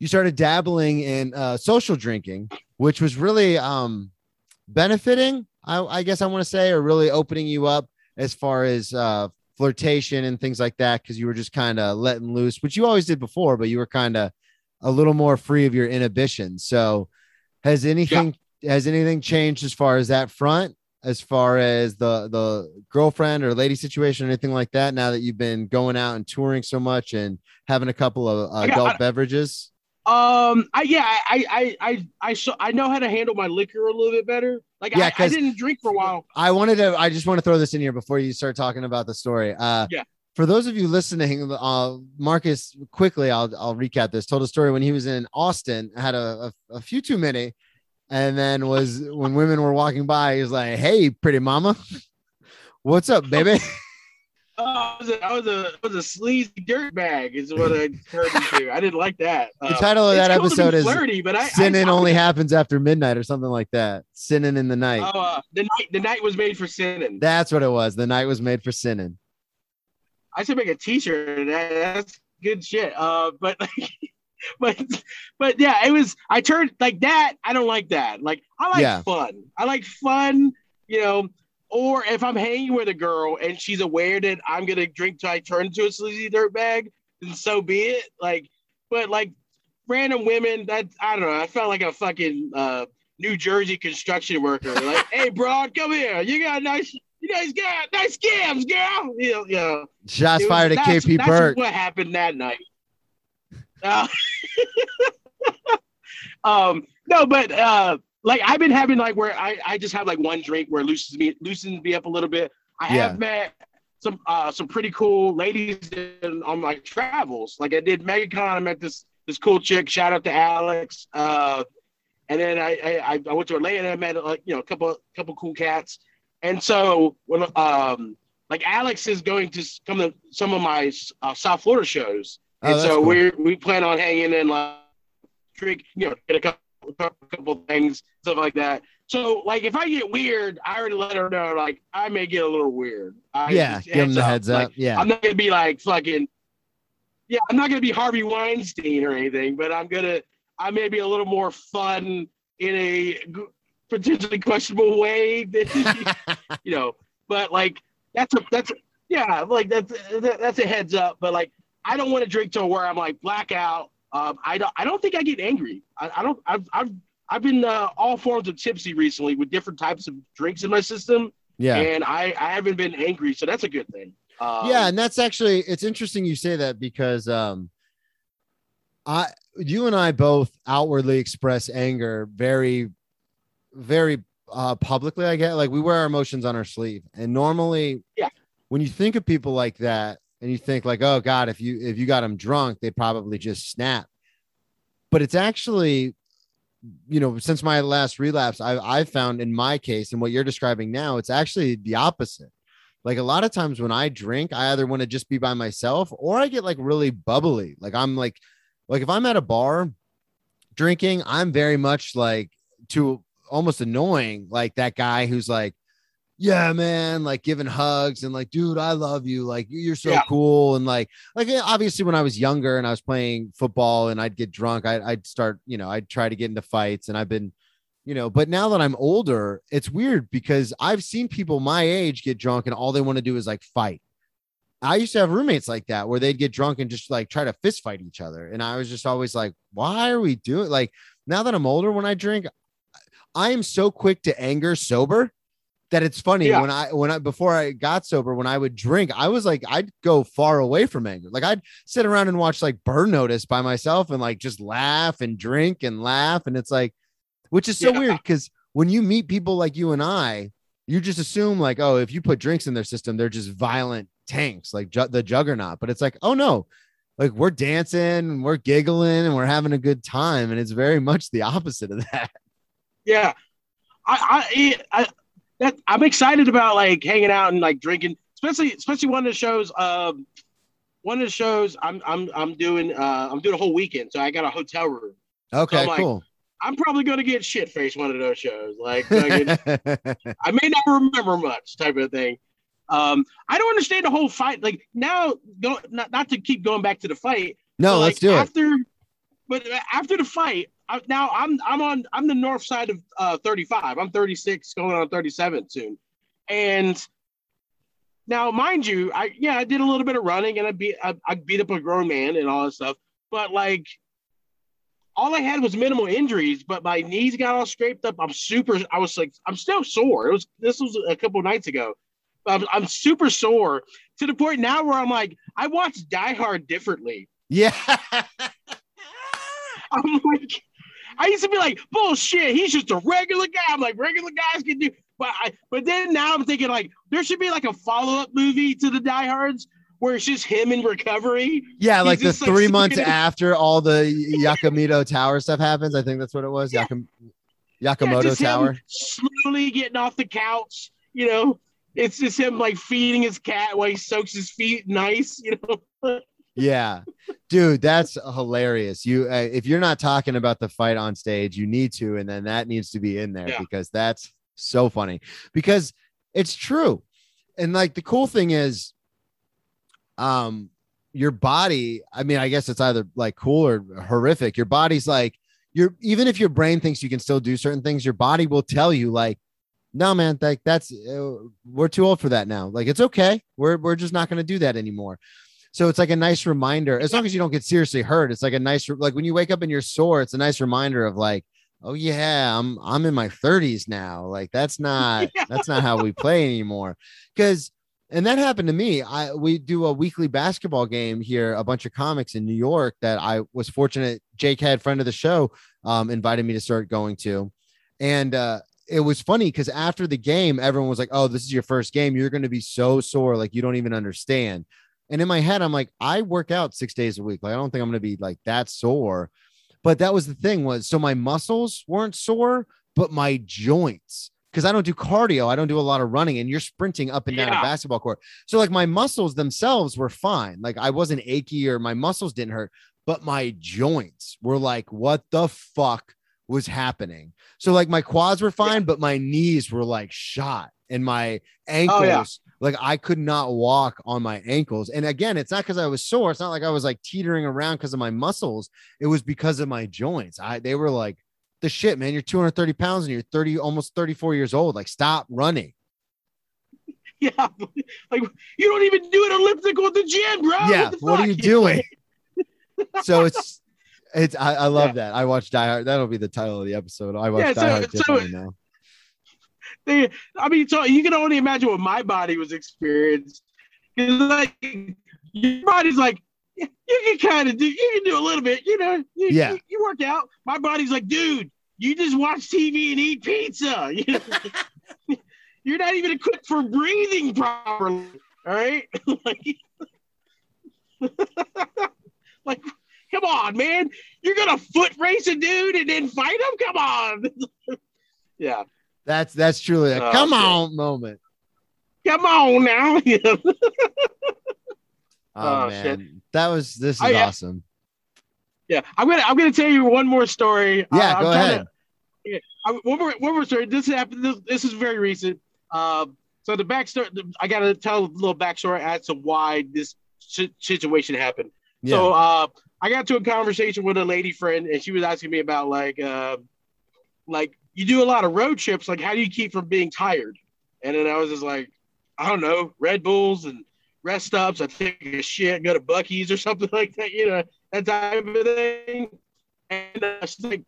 you started dabbling in uh, social drinking which was really um benefiting i, I guess i want to say or really opening you up as far as uh flirtation and things like that because you were just kind of letting loose which you always did before but you were kind of a little more free of your inhibitions so has anything has anything changed as far as that front as far as the the girlfriend or lady situation or anything like that now that you've been going out and touring so much and having a couple of uh, adult beverages Um, I yeah, I I I I so I know how to handle my liquor a little bit better. Like Yeah, I, I didn't drink for a while. I wanted to. I just want to throw this in here before you start talking about the story. Uh, Yeah. For those of you listening, uh, Marcus quickly, I'll I'll recap this. Told a story when he was in Austin, had a, a, a few too many, and then was when women were walking by, he was like, "Hey, pretty mama, what's up, baby?" Oh, I was a, I was a, I was a sleazy dirtbag, is what I turned into. I didn't like that. The Uh, title of that cool to be episode is flirty, but I, "Sinning I, only happens after midnight" or something like that. Sinning in the night. Oh, uh, the night the night was made for sinning. That's what it was. The night was made for sinning. I should make a T-shirt. That's good shit. Uh, but but but yeah, it was. I turned like that. I don't like that. Like I like Yeah. fun. I like fun. You know. Or if I'm hanging with a girl and she's aware that I'm gonna drink till I turn into a sleazy dirtbag, then so be it. Like, but like random women, that I don't know. I felt like a fucking uh, New Jersey construction worker. Like, hey, broad, come here. You got nice, you guys got nice scams, girl. You know, you know. Shots was- fired at that's- KP that's Burke. What happened that night? Uh, um, no, but uh, like I've been having like where I, I just have like one drink where it loosens me loosens me up a little bit. I Yeah. have met some uh some pretty cool ladies in, on my travels. Like I did MegaCon, I met this this cool chick. Shout out to Alex. Uh, and then I I, I went to Atlanta. I met like you know a couple couple cool cats. And so when um like Alex is going to come to some of my uh, South Florida shows, Oh, and so cool. we we plan on hanging in like drink, you know, get a couple couple things, stuff like that. So like if I get weird, I already let her know like I may get a little weird. I, Yeah, give him the heads up. Like, yeah. I'm not gonna be like fucking. Yeah, I'm not gonna be Harvey Weinstein or anything, but I'm gonna I may be a little more fun in a potentially questionable way than you know. But like that's a that's a, yeah, like that's that's a heads up. But like I don't want to drink to where I'm like blackout. Um, I don't I don't think I get angry. I, I don't I've I've I've been uh, all forms of tipsy recently with different types of drinks in my system, yeah. and I I haven't been angry, so that's a good thing. Um, yeah and that's actually it's interesting you say that because um i you and i both outwardly express anger very very uh publicly i get like we wear our emotions on our sleeve and normally Yeah. when you think of people like that and you think like, oh God, if you if you got them drunk, they'd probably just snap. But it's actually, you know, since my last relapse, I I've found in my case and what you're describing now, it's actually the opposite. Like a lot of times when I drink, I either want to just be by myself or I get like really bubbly. Like I'm like, like if I'm at a bar drinking, I'm very much like to almost annoying, like that guy who's like, yeah, man, like giving hugs and like, dude, I love you. Like you're so Yeah. cool. And like, like eh, obviously when I was younger and I was playing football and I'd get drunk, I, I'd start, you know, I'd try to get into fights and I've been, you know, but now that I'm older, it's weird because I've seen people my age get drunk and all they want to do is like fight. I used to have roommates like that where they'd get drunk and just like try to fist fight each other. And I was just always like, why are we doing like now that I'm older when I drink, I am so quick to anger sober that it's funny Yeah. when I when I before I got sober, when I would drink, I was like, I'd go far away from anger. Like I'd sit around and watch like Burn Notice by myself and like just laugh and drink and laugh. And it's like, which is so Yeah. weird because when you meet people like you and I, you just assume like, oh, if you put drinks in their system, they're just violent tanks, like ju- the juggernaut. But it's like, oh no, like we're dancing and we're giggling and we're having a good time, and it's very much the opposite of that. Yeah, I, I, I, that, I'm excited about like hanging out and like drinking, especially, especially one of the shows. Um, one of the shows I'm, I'm, I'm doing, uh, I'm doing a whole weekend, so I got a hotel room. Okay, I'm like, cool. I'm probably gonna get shit faced one of those shows. Like, I may not remember much, type of thing. Um, I don't understand the whole fight. Like now, go, not, not to keep going back to the fight. no, let's like, do it. after, But after the fight, I, now I'm I'm on I'm the north side of uh, 35. I'm 36, going on 37 soon, and now mind you, I yeah I did a little bit of running and I beat I, I beat up a grown man and all that stuff, but like all I had was minimal injuries, but my knees got all scraped up. I'm super. I was like, I'm still sore. It was this was a couple nights ago. I'm, I'm super sore to the point now where I'm like, I watch Die Hard differently. Yeah. I'm like, I used to be like, bullshit. He's just a regular guy. I'm like, regular guys can do. But I, but then now I'm thinking like, there should be like a follow up movie to the Die Hards where it's just him in recovery. Yeah, He's like the like, three months after all the Yakamito Tower stuff happens. I think that's what it was. Yeah. Yakam- Yeah, Yakamoto him Tower. slowly getting off the couch. You know, it's just him like feeding his cat while he soaks his feet nice. You know. Yeah, dude, that's hilarious. You, uh, if you're not talking about the fight on stage, you need to, and then that needs to be in there Yeah. because that's so funny. Because it's true, and like the cool thing is, um, your body. I mean, I guess it's either like cool or horrific. Your body's like you're even if your brain thinks you can still do certain things, your body will tell you like. No man, like that's uh, we're too old for that now. Like it's okay. We're we're just not going to do that anymore. So it's like a nice reminder, as long as you don't get seriously hurt. It's like a nice, like when you wake up and you're sore, it's a nice reminder of like, oh yeah, I'm I'm in my 30s now. Like that's not Yeah. that's not how we play anymore. Because and that happened to me. I we do a weekly basketball game here, a bunch of comics in New York that I was fortunate. Jake had friend of the show um, invited me to start going to, and uh, it was funny because after the game, everyone was like, "Oh, this is your first game. You're going to be so sore, like you don't even understand." And in my head, I'm like, I work out six days a week. Like, I don't think I'm going to be like that sore. But that was the thing was so my muscles weren't sore, but my joints, because I don't do cardio, I don't do a lot of running, and you're sprinting up and down a basketball court. So like my muscles themselves were fine. Like I wasn't achy or my muscles didn't hurt, but my joints were like, what the fuck was happening? So like my quads were fine, but my knees were like shot and my ankles Oh, yeah. Like I could not walk on my ankles. And again, it's not because I was sore. It's not like I was like teetering around because of my muscles. It was because of my joints. I they were like, the shit, man. You're 230 pounds and you're 30, almost 34 years old. Like, stop running. Yeah, like you don't even do an elliptical at the gym, bro. yeah, the what are you doing? so it's it's I, I love that. I watched Die Hard. That'll be the title of the episode. I watched Yeah, Die Hard so- differently now. They, I mean, so you can only imagine what my body was experienced. like your body's like, you can kind of do, you can do a little bit, you know. You, Yeah. you, you work out. My body's like, dude, you just watch TV and eat pizza. You know? You're not even equipped for breathing properly. All right, like, like, come on, man, you're gonna foot race a dude and then fight him? Come on. yeah, That's that's truly a Oh, come on moment. come on now. Oh, Oh, man, shit. that was this is Oh, yeah. awesome. yeah, I'm gonna I'm gonna tell you one more story. Yeah, Uh, I'm go ahead. To, I, one more one more story. This happened. This, this is very recent. Um, so the backstory. The, I gotta tell a little backstory as to why this si- situation happened. Yeah. So uh, I got to a conversation with a lady friend, and she was asking me about like, uh, like you do a lot of road trips. Like, how do you keep from being tired? And then I was just like, I don't know, Red Bulls and rest stops. I take a shit, go to Buc-ee's or something like that. You know, that type of thing. And uh, she's like,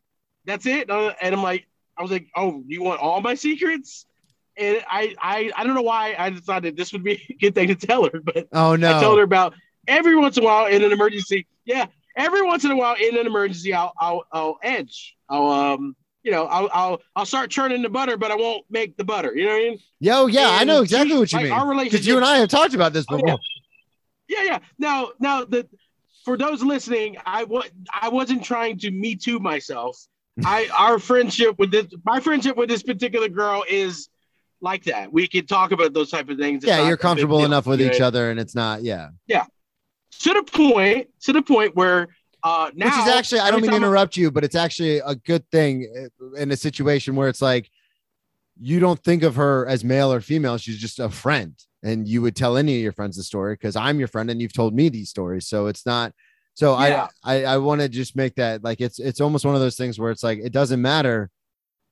that's it. Uh, and I'm like, I was like, oh, you want all my secrets? And I, I, I don't know why I decided this would be a good thing to tell her, but oh no. I told her about every once in a while in an emergency. Yeah, every once in a while in an emergency, I'll I'll, I'll edge. I'll um you know I'll I'll I'll start churning the butter, but I won't make the butter. You know what I mean? Yo, yeah, I know exactly she- what you like, mean. Our Because you and I have talked about this Oh, before. yeah. yeah, yeah. Now now the for those listening, I was I wasn't trying to me too myself. I our friendship with this my friendship with this particular girl is like that. We can talk about those type of things. It's Yeah, you're comfortable enough with each other, and it's not. Yeah, yeah, to the point to the point where uh now which is actually I don't mean to interrupt you, but it's actually a good thing uh, in a situation where it's like you don't think of her as male or female; she's just a friend, and you would tell any of your friends the story because I'm your friend and you've told me these stories. So it's not. So Yeah. I I, I want to just make that like it's it's almost one of those things where it's like it doesn't matter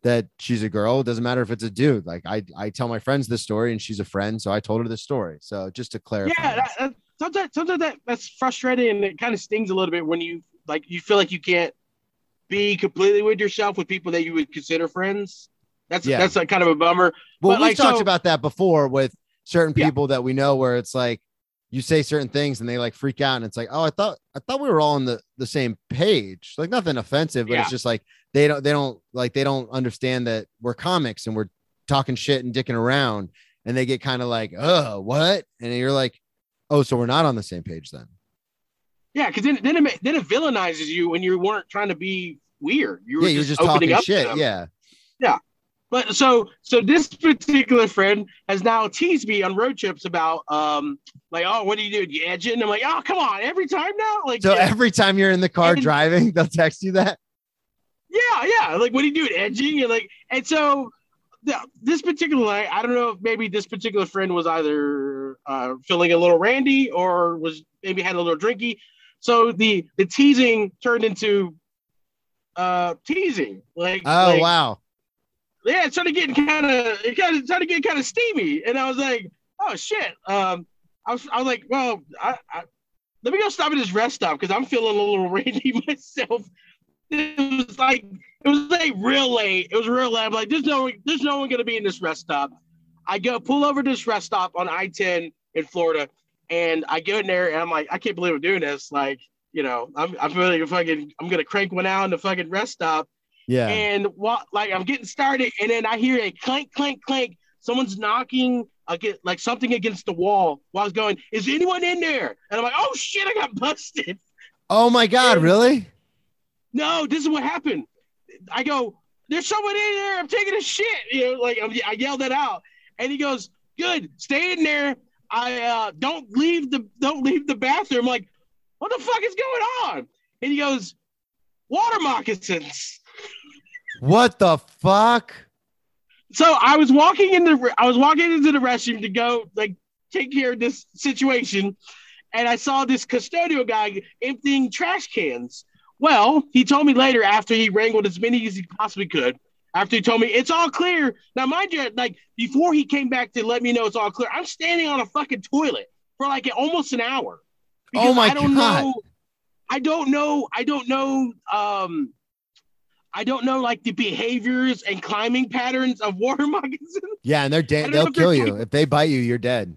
that she's a girl. It doesn't matter if it's a dude. Like I I tell my friends this story and she's a friend, so I told her the story. So just to clarify. yeah that, sometimes sometimes that that's frustrating and it kind of stings a little bit when you like you feel like you can't be completely with yourself with people that you would consider friends that's Yeah. that's like kind of a bummer Well, But, we've like, talked so- about that before with certain Yeah. people that we know where it's like you say certain things and they like freak out and it's like, oh, I thought I thought we were all on the the same page. Like nothing offensive, but Yeah. it's just like they don't they don't like they don't understand that we're comics and we're talking shit and dicking around and they get kind of like, oh, what? And you're like, oh, so we're not on the same page then. yeah because then then it, then it villainizes you when you weren't trying to be weird you were yeah, just, just opening up shit. them. Yeah. but so so this particular friend has now teased me on road trips about um like oh what do you do you edge it and i'm like oh come on every time now like So yeah. every time you're in the car And- driving, they'll text you that. Yeah, yeah. Like, what do you do? Edging and like, and so this particular night, I don't know if maybe this particular friend was either uh, feeling a little randy or was maybe had a little drinky. So the the teasing turned into uh teasing. Like, Oh like, wow. yeah, it started getting kind of it kind of started getting kind of steamy, and I was like, oh shit. Um, I was I was like, well, I, I let me go stop at this rest stop because I'm feeling a little randy myself. It was like it was like real late. It was real late. I'm like, there's no there's no one gonna be in this rest stop. I go pull over to this rest stop on I-10 in Florida, and I go in there and I'm like, I can't believe I'm doing this. Like, you know, I'm I'm really fucking I'm gonna crank one out in the fucking rest stop. Yeah. And what like I'm getting started, and then I hear a clank, clank, clank. Someone's knocking against like something against the wall. While I was going, is anyone in there? And I'm like, oh shit, I got busted. oh my god, and- really? No, this is what happened. I go, there's someone in there. I'm taking a shit. You know, like I'm, I yelled that out, and he goes, good, stay in there. I uh, don't leave the don't leave the bathroom. I'm like, what the fuck is going on? And he goes, water moccasins. What the fuck? so I was walking in the I was walking into the restroom to go like take care of this situation, and I saw this custodial guy emptying trash cans. Well, he told me later after he wrangled as many as he possibly could. After he told me it's all clear. Now, mind you, like before he came back to let me know it's all clear, I'm standing on a fucking toilet for like almost an hour. Oh my I don't God. know. I don't know. I don't know. Um, I don't know like the behaviors and climbing patterns of water moccasins. Yeah, and they're dead. They'll they're kill you if they bite you. You're dead.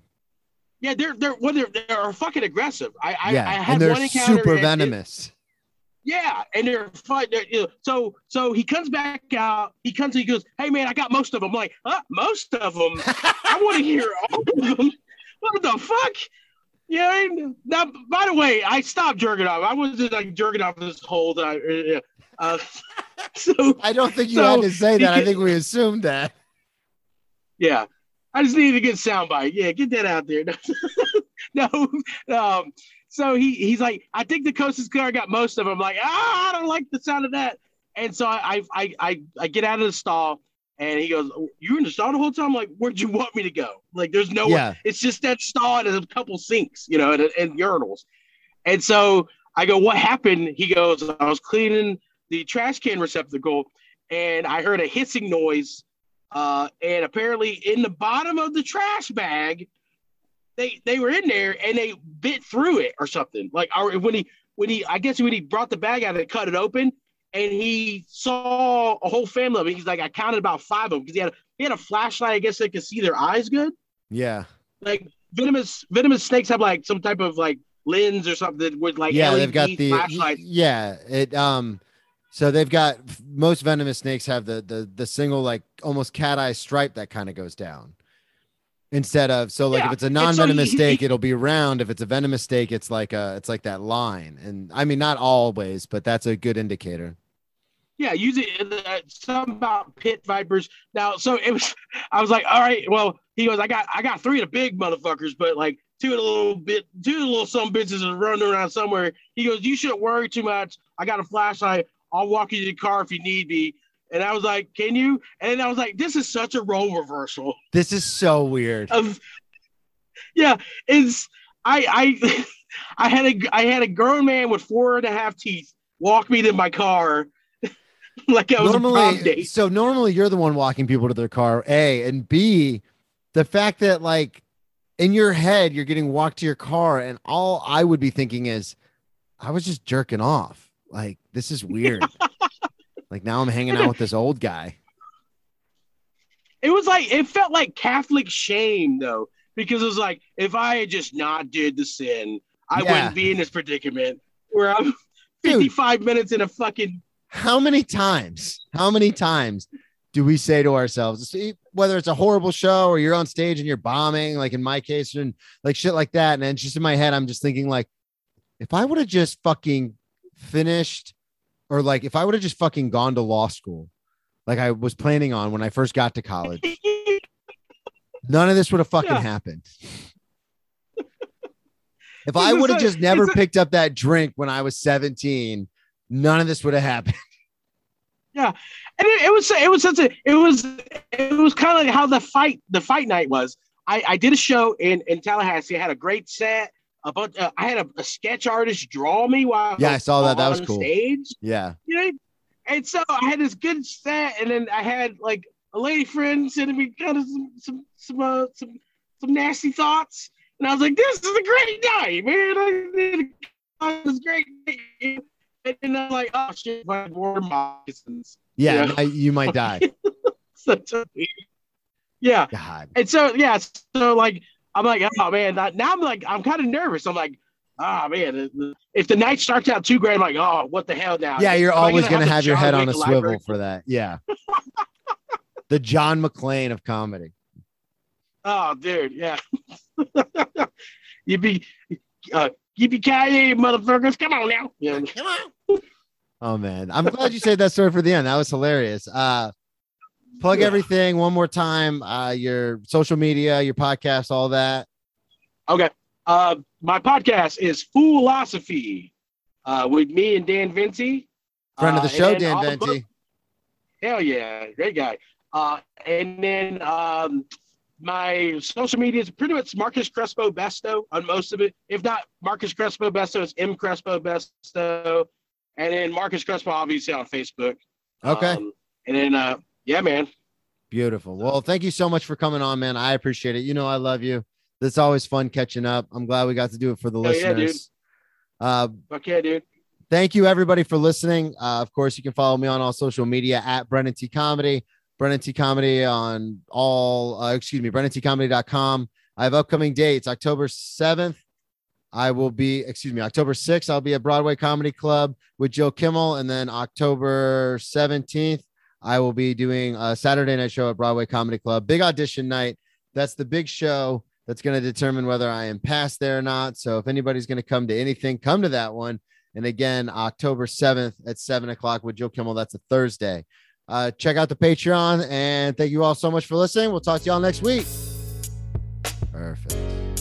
Yeah, they're they're well, they're they're fucking aggressive. I I, yeah, I had and they're super and it- venomous. Yeah, and they're. They're, you know, so so he comes back out. He comes. He goes, "Hey man, I got most of them." I'm like, huh? Most of them? I want to hear all of them. what the fuck? Yeah. Now, by the way, I stopped jerking off. I wasn't like jerking off this whole time. Uh, so I don't think you So, had to say that. I think we assumed that. yeah, I just needed a good soundbite. Yeah, get that out there. no, um, so he he's like, I think the Coast Guard got most of them. I'm like, ah, I don't like the sound of that. And so I I I I get out of the stall, and he goes, "You were in the stall the whole time? I'm like, where'd you want me to go? Like, there's no, Yeah. it's just that stall and a couple sinks, you know, and, and urinals. And so I go, what happened? He goes, I was cleaning the trash can receptacle, and I heard a hissing noise. Uh, and apparently, in the bottom of the trash bag, they they were in there and they bit through it or something. Like, or when he when he, I guess when he brought the bag out, they cut it open, and he saw a whole family of it. He's like, I counted about five of them because he had a, he had a flashlight. I guess they could see their eyes good. Yeah. Like venomous venomous snakes have like some type of like lens or something with like yeah, LED they've got the flashlights. yeah. It um, so they've got most venomous snakes have the the the single like almost cat eye stripe that kind of goes down. Instead of so like Yeah, if it's a non-venomous snake, he- it'll be round. If it's a venomous snake, it's like a it's like that line. And I mean not always, but that's a good indicator. Yeah, using uh, some about pit vipers. Now, so it was. I was like, all right. Well, he goes, I got I got three of the big motherfuckers, but like two of the little bit, two of the little some bitches are running around somewhere. He goes, you shouldn't worry too much. I got a flashlight. I'll walk you to the car if you need me. And I was like, can you? And I was like, this is such a role reversal. This is so weird. of yeah it's i i i had a i had a grown man with four and a half teeth walk me to my car like I was a prom normally date. so normally you're the one walking people to their car a and b the fact that like in your head you're getting walked to your car and all i would be thinking is i was just jerking off like this is weird like now i'm hanging out with this old guy It was like it felt like Catholic shame though, because it was like if I had just not did the sin, I Yeah. wouldn't be in this predicament where I'm Dude. 55 minutes in a fucking how many times how many times do we say to ourselves whether it's a horrible show or you're on stage and you're bombing like in my case and like shit like that and it's just in my head i'm just thinking like if i would have just fucking finished or like if i would have just fucking gone to law school like i was planning on when i first got to college none of this would have fucking Yeah. happened if I would have just never picked up that drink when i was 17 none of this would have happened Yeah. and it, it was it was such a it was it was kind of like how the fight the fight night was. I, I did a show in in Tallahassee. I had a great set. A bunch, uh, I had a, a sketch artist draw me while Yeah, I saw that. That was cool. Stage, yeah you know, and so I had this good set, and then I had like a lady friend sending me kind of some some some uh, some, some nasty thoughts, and I was like, "This is a great night, man! I did it was great." And then I'm like, "Oh shit, my water moccasins." Yeah, Yeah. I- you might die. A- yeah, God. and so yeah, so like I'm like, oh man, now now I'm like, I'm kind of nervous. I'm like, oh man, if the night starts out too great, I'm like, oh, what the hell now? Yeah, you're Am always gonna going to have have your head on a swivel library? for that. Yeah. the John McClane of comedy. Oh, dude, yeah. you be, uh, yippee ki motherfuckers! Come on now. Yeah. Come on. Oh, man. I'm glad you saved that story for the end. That was hilarious. Uh, plug Yeah. everything one more time uh, your social media, your podcast, all that. Okay. Uh, my podcast is Foolosophy uh, with me and Dan Vinci. Friend of the Uh, show, Dan the Venti. Hell yeah, great guy. Uh, and then um, my social media is pretty much Marcus Crespo Besto on most of it. If not Marcus Crespo Besto, it's M Crespo Besto, and then Marcus Crespo obviously on Facebook. Okay. Um, and then uh, yeah, man. Beautiful. Well, thank you so much for coming on, man. I appreciate it. You know, I love you. It's always fun catching up. I'm glad we got to do it for the Hell yeah, dude. listeners. uh, yeah, dude. thank you everybody for listening. Uh, of course, you can follow me on all social media at Brennan T Comedy, Brennan T Comedy on all, uh, excuse me, BrennanTComedy.com. I have upcoming dates October 7th. I will be, excuse me, October 6th. I'll be at Broadway Comedy Club with Joe Kimmel. And then October 17th, I will be doing a Saturday night show at Broadway Comedy Club. Big audition night. That's the big show That's going to determine whether I am past there or not. So if anybody's going to come to anything, come to that one. And again, October 7th at 7 o'clock with Joe Kimmel. That's a Thursday. Uh, check out the Patreon. And thank you all so much for listening. We'll talk to y'all next week. Perfect.